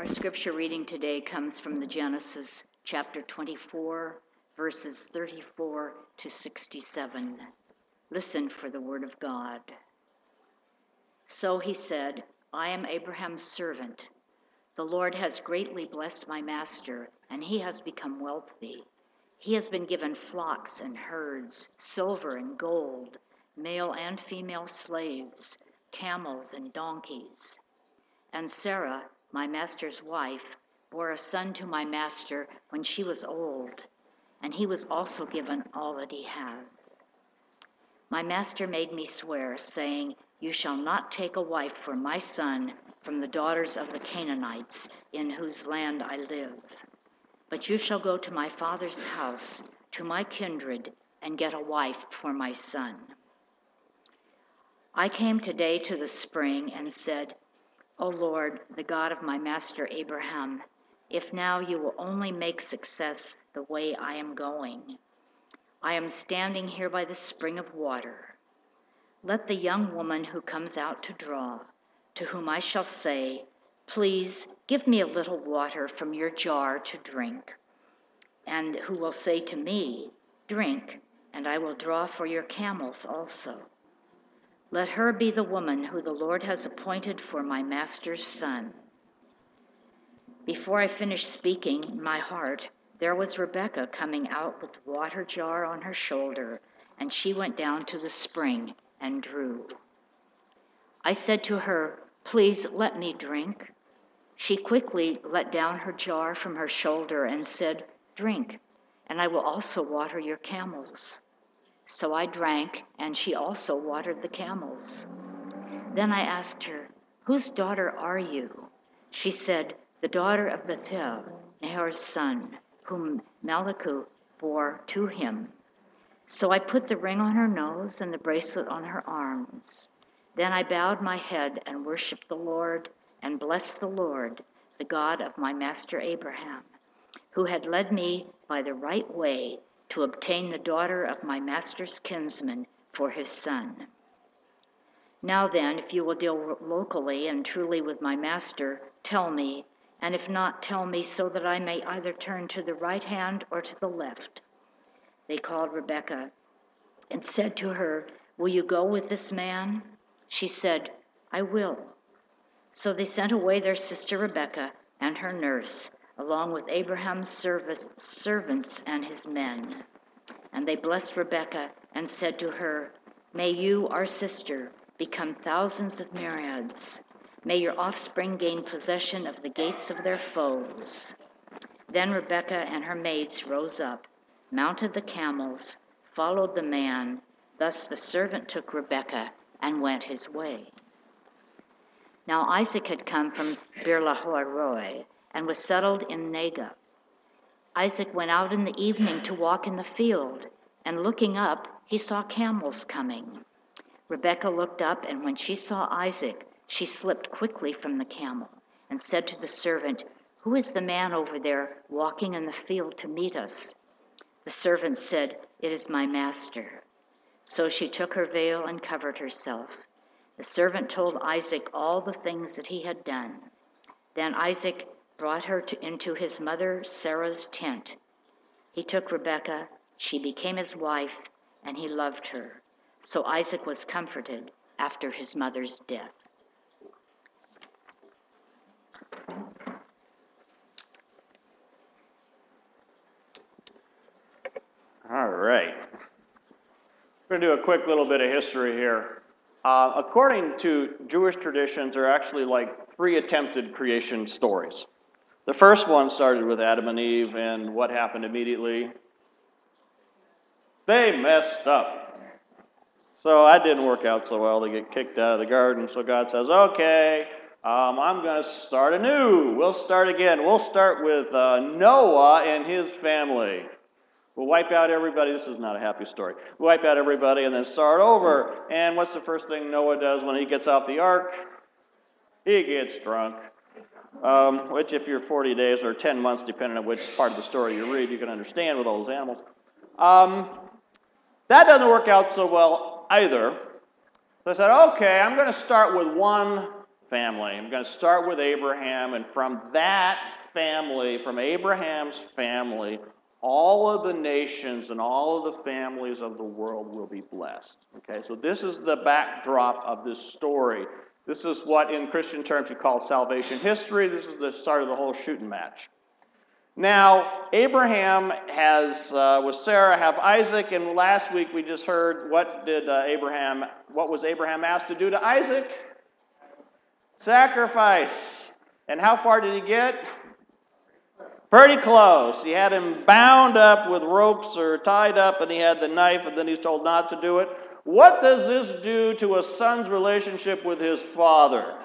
Our scripture reading today comes from the Genesis chapter 24, verses 34 to 67. Listen for the word of God. So he said, I am Abraham's servant. The Lord has greatly blessed my master, and he has become wealthy. He has been given flocks and herds, silver and gold, male and female slaves, camels and donkeys. And Sarah, my master's wife, bore a son to my master when she was old, and he was also given all that he has. My master made me swear, saying, You shall not take a wife for my son from the daughters of the Canaanites, in whose land I live. But you shall go to my father's house, to my kindred, and get a wife for my son. I came today to the spring and said, O Lord, the God of my master Abraham, if now you will only make success the way I am going. I am standing here by the spring of water. Let the young woman who comes out to draw, to whom I shall say, Please give me a little water from your jar to drink, and who will say to me, Drink, and I will draw for your camels also. Let her be the woman who the Lord has appointed for my master's son. Before I finished speaking in my heart, there was Rebekah coming out with the water jar on her shoulder, and she went down to the spring and drew. I said to her, Please let me drink. She quickly let down her jar from her shoulder and said, Drink, and I will also water your camels. So I drank, and she also watered the camels. Then I asked her, Whose daughter are you? She said, The daughter of Bethuel, Nahor's son, whom Milcah bore to him. So I put the ring on her nose and the bracelet on her arms. Then I bowed my head and worshiped the Lord and blessed the Lord, the God of my master Abraham, who had led me by the right way to obtain the daughter of my master's kinsman for his son. Now then, if you will deal locally and truly with my master, tell me, and if not, tell me so that I may either turn to the right hand or to the left. They called Rebekah and said to her, Will you go with this man? She said, I will. So they sent away their sister Rebekah and her nurse along with Abraham's servants and his men. And they blessed Rebekah and said to her, May you, our sister, become thousands of myriads. May your offspring gain possession of the gates of their foes. Then Rebekah and her maids rose up, mounted the camels, followed the man. Thus the servant took Rebekah and went his way. Now Isaac had come from Beer-lahai-roi and was settled in Negev. Isaac went out in the evening to walk in the field, and looking up, he saw camels coming. Rebekah looked up, and when she saw Isaac, she slipped quickly from the camel and said to the servant, Who is the man over there walking in the field to meet us? The servant said, It is my master. So she took her veil and covered herself. The servant told Isaac all the things that he had done. Then Isaac brought her to, into his mother Sarah's tent. He took Rebekah, she became his wife, and he loved her. So Isaac was comforted after his mother's death. All right. We're going to do a quick little bit of history here. Uh, according to Jewish traditions, there are actually like three attempted creation stories. The first one started with Adam and Eve, and what happened immediately? They messed up. So that didn't work out so well. They get kicked out of the garden. So God says, okay, um, I'm going to start anew. We'll start again. We'll start with uh, Noah and his family. We'll wipe out everybody. This is not a happy story. We'll wipe out everybody and then start over. And what's the first thing Noah does when he gets out the ark? He gets drunk. Um, which, if you're 40 days or 10 months, depending on which part of the story you read, you can understand with all those animals. Um, that doesn't work out so well either. So I said, okay, I'm going to start with one family. I'm going to start with Abraham, and from that family, from Abraham's family, all of the nations and all of the families of the world will be blessed. Okay, so this is the backdrop of this story. This is what, in Christian terms, you call salvation history. This is the start of the whole shooting match. Now, Abraham has, uh, with Sarah, have Isaac, and last week we just heard what did uh, Abraham, what was Abraham asked to do to Isaac? Sacrifice. And how far did he get? Pretty close. He had him bound up with ropes or tied up, and he had the knife, and then he's told not to do it. What does this do to a son's relationship with his father?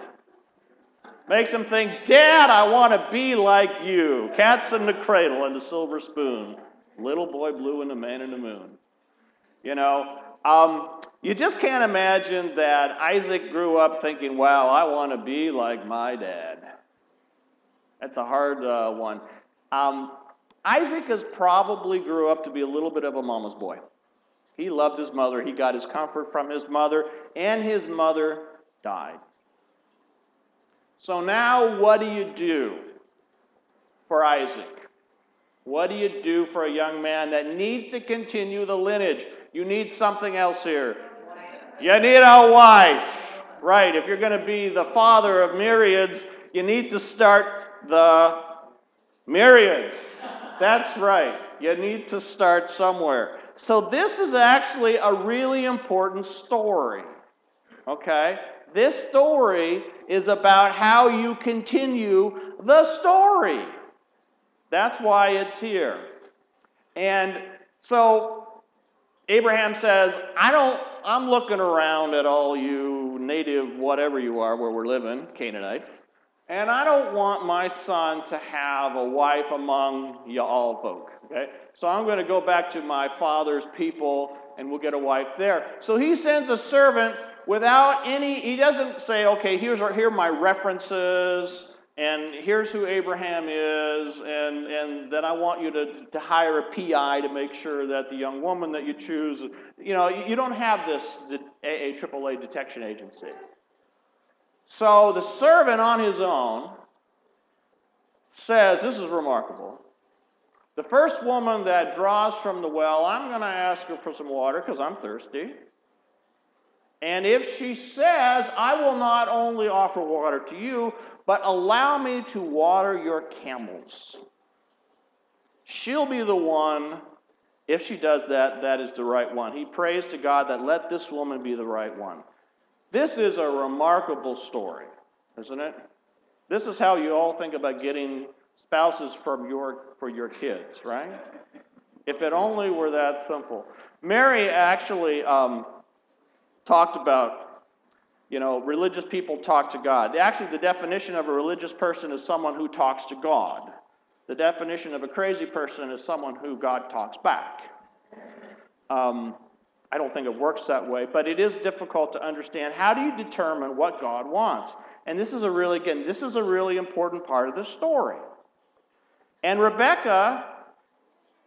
Makes him think, Dad, I want to be like you. Cats in the cradle and the silver spoon. Little boy blue and the man in the moon. You know, um, you just can't imagine that Isaac grew up thinking, wow, I want to be like my dad. That's a hard uh, one. Um, Isaac has probably grew up to be a little bit of a mama's boy. He loved his mother. He got his comfort from his mother, and his mother died. So now, what do you do for Isaac? What do you do for a young man that needs to continue the lineage? You need something else here. You need a wife. Right, if you're going to be the father of myriads, you need to start the myriads. That's right. You need to start somewhere. So, this is actually a really important story. Okay? This story is about how you continue the story. That's why it's here. And so Abraham says, I don't, I'm looking around at all you native, whatever you are, where we're living, Canaanites, and I don't want my son to have a wife among y'all folk. Okay? So I'm going to go back to my father's people and we'll get a wife there. So he sends a servant without any, he doesn't say, okay, here's our, here are my references, and here's who Abraham is, and, and then I want you to, to hire a PI to make sure that the young woman that you choose, you know, you don't have this AA, AAA detection agency. So the servant on his own says, this is remarkable. The first woman that draws from the well, I'm going to ask her for some water because I'm thirsty. And if she says, I will not only offer water to you, but allow me to water your camels, she'll be the one, if she does that, that is the right one. He prays to God that let this woman be the right one. This is a remarkable story, isn't it? This is how you all think about getting spouses from your, for your kids, right? If it only were that simple. Mary actually um, talked about, you know, religious people talk to God. Actually, the definition of a religious person is someone who talks to God. The definition of a crazy person is someone who God talks back. Um, I don't think it works that way, but it is difficult to understand. How do you determine what God wants? And this is a really, again, this is a really important part of the story. And Rebekah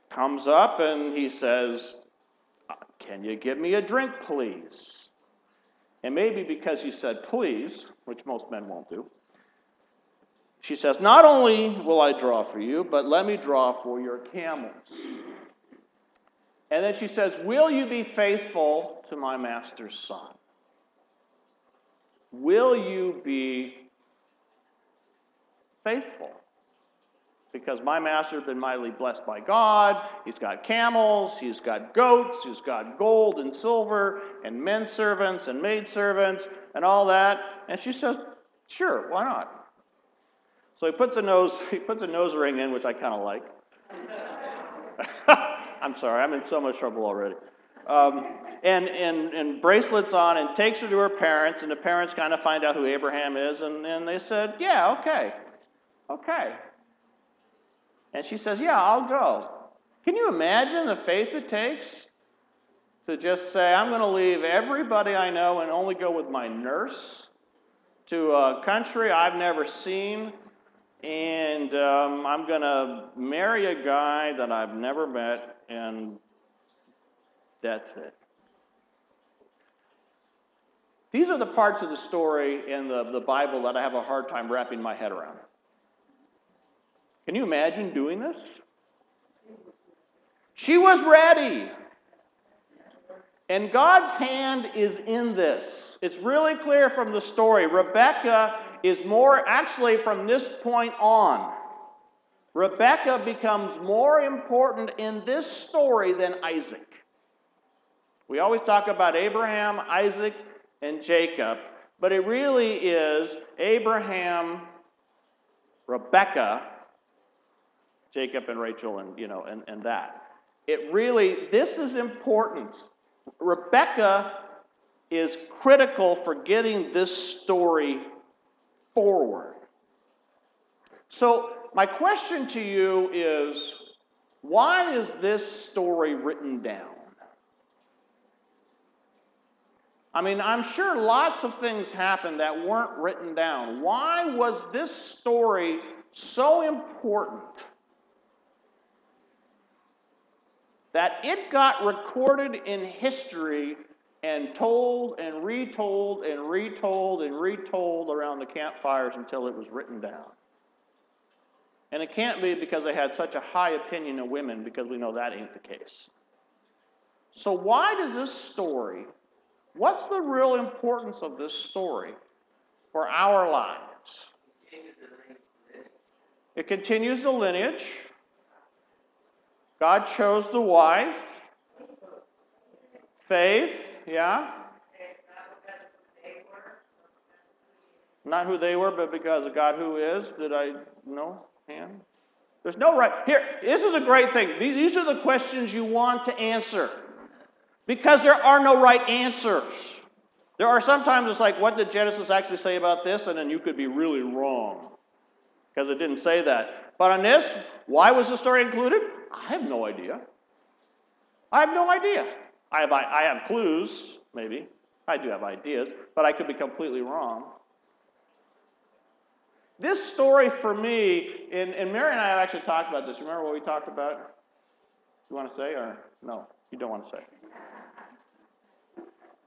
comes up and he says, Can you give me a drink, please? And maybe because he said please, which most men won't do, she says, Not only will I draw for you, but let me draw for your camels. And then she says, Will you be faithful to my master's son? Will you be faithful? Because my master has been mightily blessed by God. He's got camels, he's got goats, he's got gold and silver, and men servants and maid servants, and all that. And she says, Sure, why not? So he puts a nose, he puts a nose ring in, which I kind of like. I'm sorry, I'm in so much trouble already. Um, and, and, and bracelets on and takes her to her parents, and the parents kind of find out who Abraham is, and, and they said, Yeah, okay, okay. And she says, Yeah, I'll go. Can you imagine the faith it takes to just say, I'm going to leave everybody I know and only go with my nurse to a country I've never seen, and um, I'm going to marry a guy that I've never met, and that's it. These are the parts of the story in the, the Bible that I have a hard time wrapping my head around. Can you imagine doing this? She was ready. And God's hand is in this. It's really clear from the story. Rebekah is more, actually, from this point on, Rebekah becomes more important in this story than Isaac. We always talk about Abraham, Isaac, and Jacob, but it really is Abraham, Rebekah, Jacob and Rachel, and you know, and, and that. It really, this is important. Rebekah is critical for getting this story forward. So, my question to you is why is this story written down? I mean, I'm sure lots of things happened that weren't written down. Why was this story so important that it got recorded in history and told and retold and retold and retold around the campfires until it was written down? And it can't be because they had such a high opinion of women, because we know that ain't the case. So, why does this story What's the real importance of this story for our lives? It continues the lineage. God chose the wife. Faith, yeah. Not who they were, but because of God who is. Did I know? Hand? There's no right. Here, this is a great thing. These are the questions you want to answer. Because there are no right answers. There are sometimes it's like, what did Genesis actually say about this? And then you could be really wrong because it didn't say that. But on this, why was the story included? I have no idea. I have no idea. I have, I have clues, maybe. I do have ideas, but I could be completely wrong. This story for me, and, and Mary and I have actually talked about this. Remember what we talked about? You want to say, or no? You don't want to say?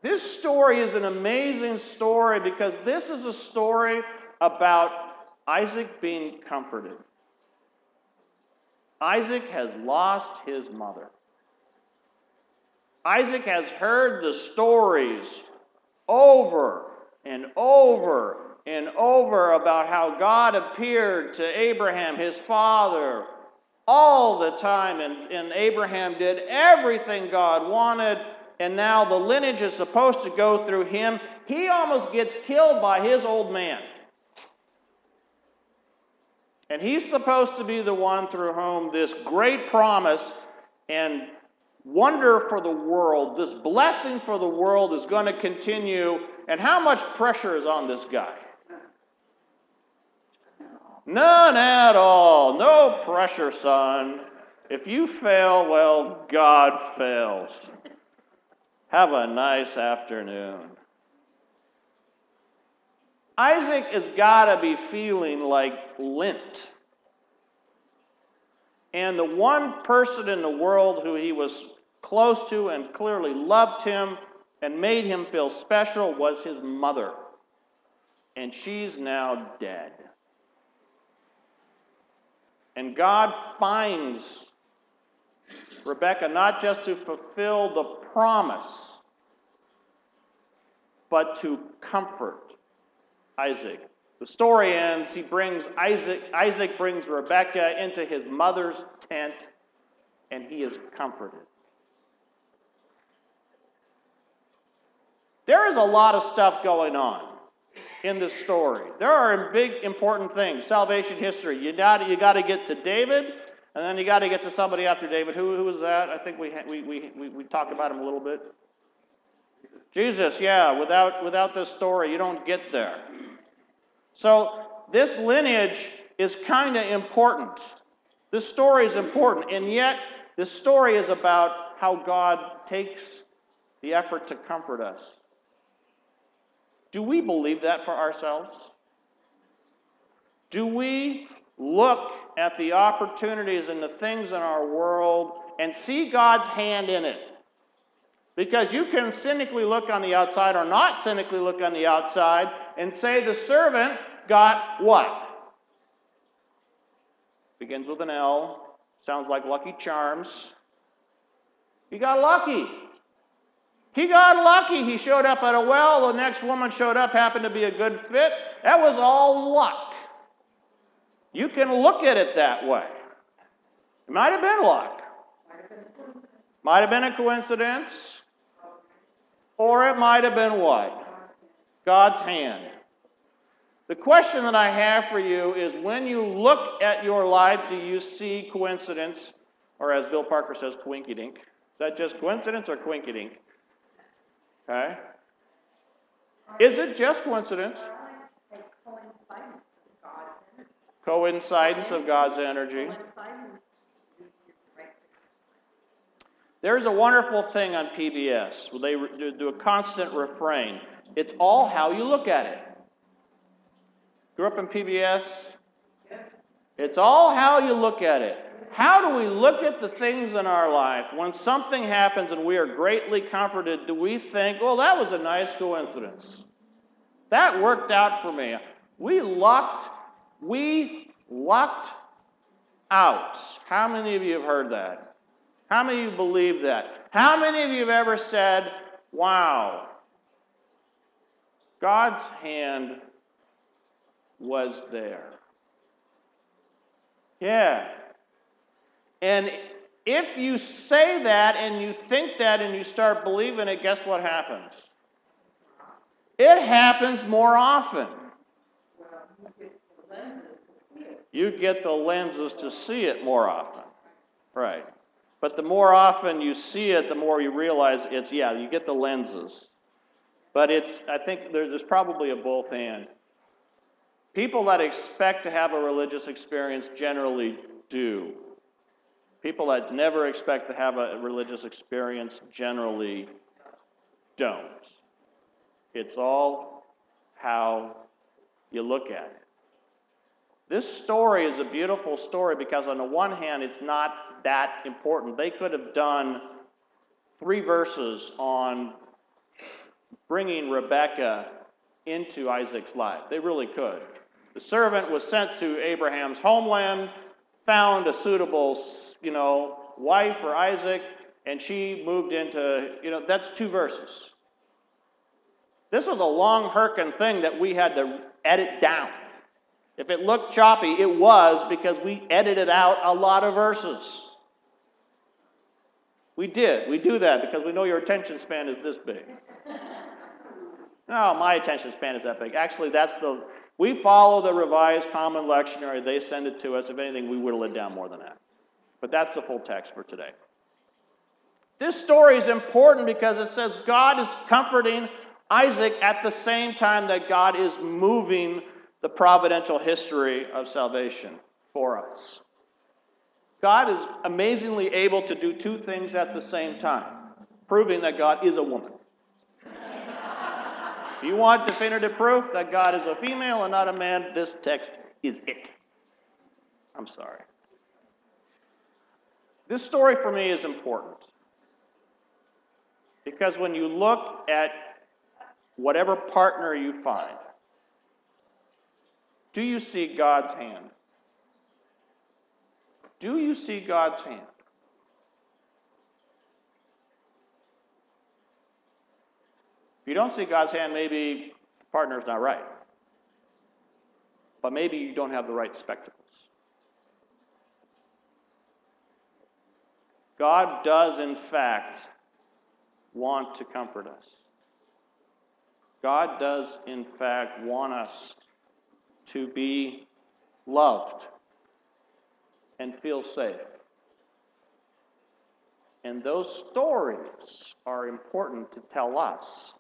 This story is an amazing story because this is a story about Isaac being comforted. Isaac has lost his mother. Isaac has heard the stories over and over and over about how God appeared to Abraham, his father, all the time. And, and Abraham did everything God wanted and now the lineage is supposed to go through him, he almost gets killed by his old man. And he's supposed to be the one through whom this great promise and wonder for the world, this blessing for the world is going to continue. And how much pressure is on this guy? None at all. No pressure, son. If you fail, well, God fails. Have a nice afternoon. Isaac has got to be feeling like lint. And the one person in the world who he was close to and clearly loved him and made him feel special was his mother. And she's now dead. And God finds Rebekah not just to fulfill the promise, but to comfort Isaac. The story ends, he brings Isaac, Isaac brings Rebekah into his mother's tent, and he is comforted. There is a lot of stuff going on in this story. There are big, important things. Salvation history. You got, you got to get to David. And then you got to get to somebody after David. Who, who was that? I think we, we, we, we, we talked about him a little bit. Jesus, yeah, without, without this story, you don't get there. So this lineage is kind of important. This story is important, and yet this story is about how God takes the effort to comfort us. Do we believe that for ourselves? Do we look at the opportunities and the things in our world and see God's hand in it. Because you can cynically look on the outside or not cynically look on the outside and say the servant got what? Begins with an L, sounds like Lucky Charms. He got lucky. He got lucky. He showed up at a well. The next woman showed up, happened to be a good fit. That was all luck. You can look at it that way. It might have been luck. Might have been a coincidence. Or it might have been what? God's hand. The question that I have for you is when you look at your life, do you see coincidence? Or as Bill Parker says, quinky dink. Is that just coincidence or quinky dink? Okay? Is it just coincidence? Coincidence of God's energy. There's a wonderful thing on PBS where they do a constant refrain. It's all how you look at it. Grew up in PBS? It's all how you look at it. How do we look at the things in our life when something happens and we are greatly comforted? Do we think, well, that was a nice coincidence? That worked out for me. We lucked, we lucked out. How many of you have heard that? How many of you believe that? How many of you have ever said, wow, God's hand was there? Yeah. And if you say that and you think that and you start believing it, guess what happens? It happens more often. You get the lenses to see it more often. Right. But the more often you see it, the more you realize it's, yeah, you get the lenses. But it's, I think there's probably a both and. People that expect to have a religious experience generally do. People that never expect to have a religious experience generally don't. It's all how you look at it. This story is a beautiful story because, on the one hand, it's not that important. They could have done three verses on bringing Rebekah into Isaac's life. They really could. The servant was sent to Abraham's homeland, found a suitable, you know, wife for Isaac, and she moved into, you know, that's two verses. This was a long Herkin thing that we had to edit down. If it looked choppy, it was because we edited out a lot of verses. We did. We do that because we know your attention span is this big. No, my attention span is that big. Actually, that's the we follow the revised common lectionary. They send it to us. If anything, we whittle it down more than that. But that's the full text for today. This story is important because it says God is comforting Isaac at the same time that God is moving the providential history of salvation for us. God is amazingly able to do two things at the same time, proving that God is a woman. if you want definitive proof that God is a female and not a man, this text is it. I'm sorry. This story for me is important because when you look at whatever partner you find, do you see God's hand? Do you see God's hand? If you don't see God's hand, maybe the partner's not right. But maybe you don't have the right spectacles. God does, in fact, want to comfort us. God does, in fact, want us to be loved and feel safe. And those stories are important to tell us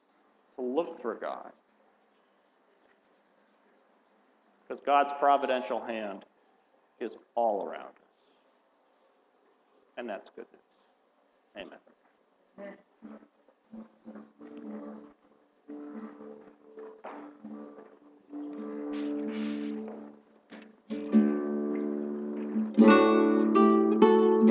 to look for God. Because God's providential hand is all around us. And that's good news. Amen.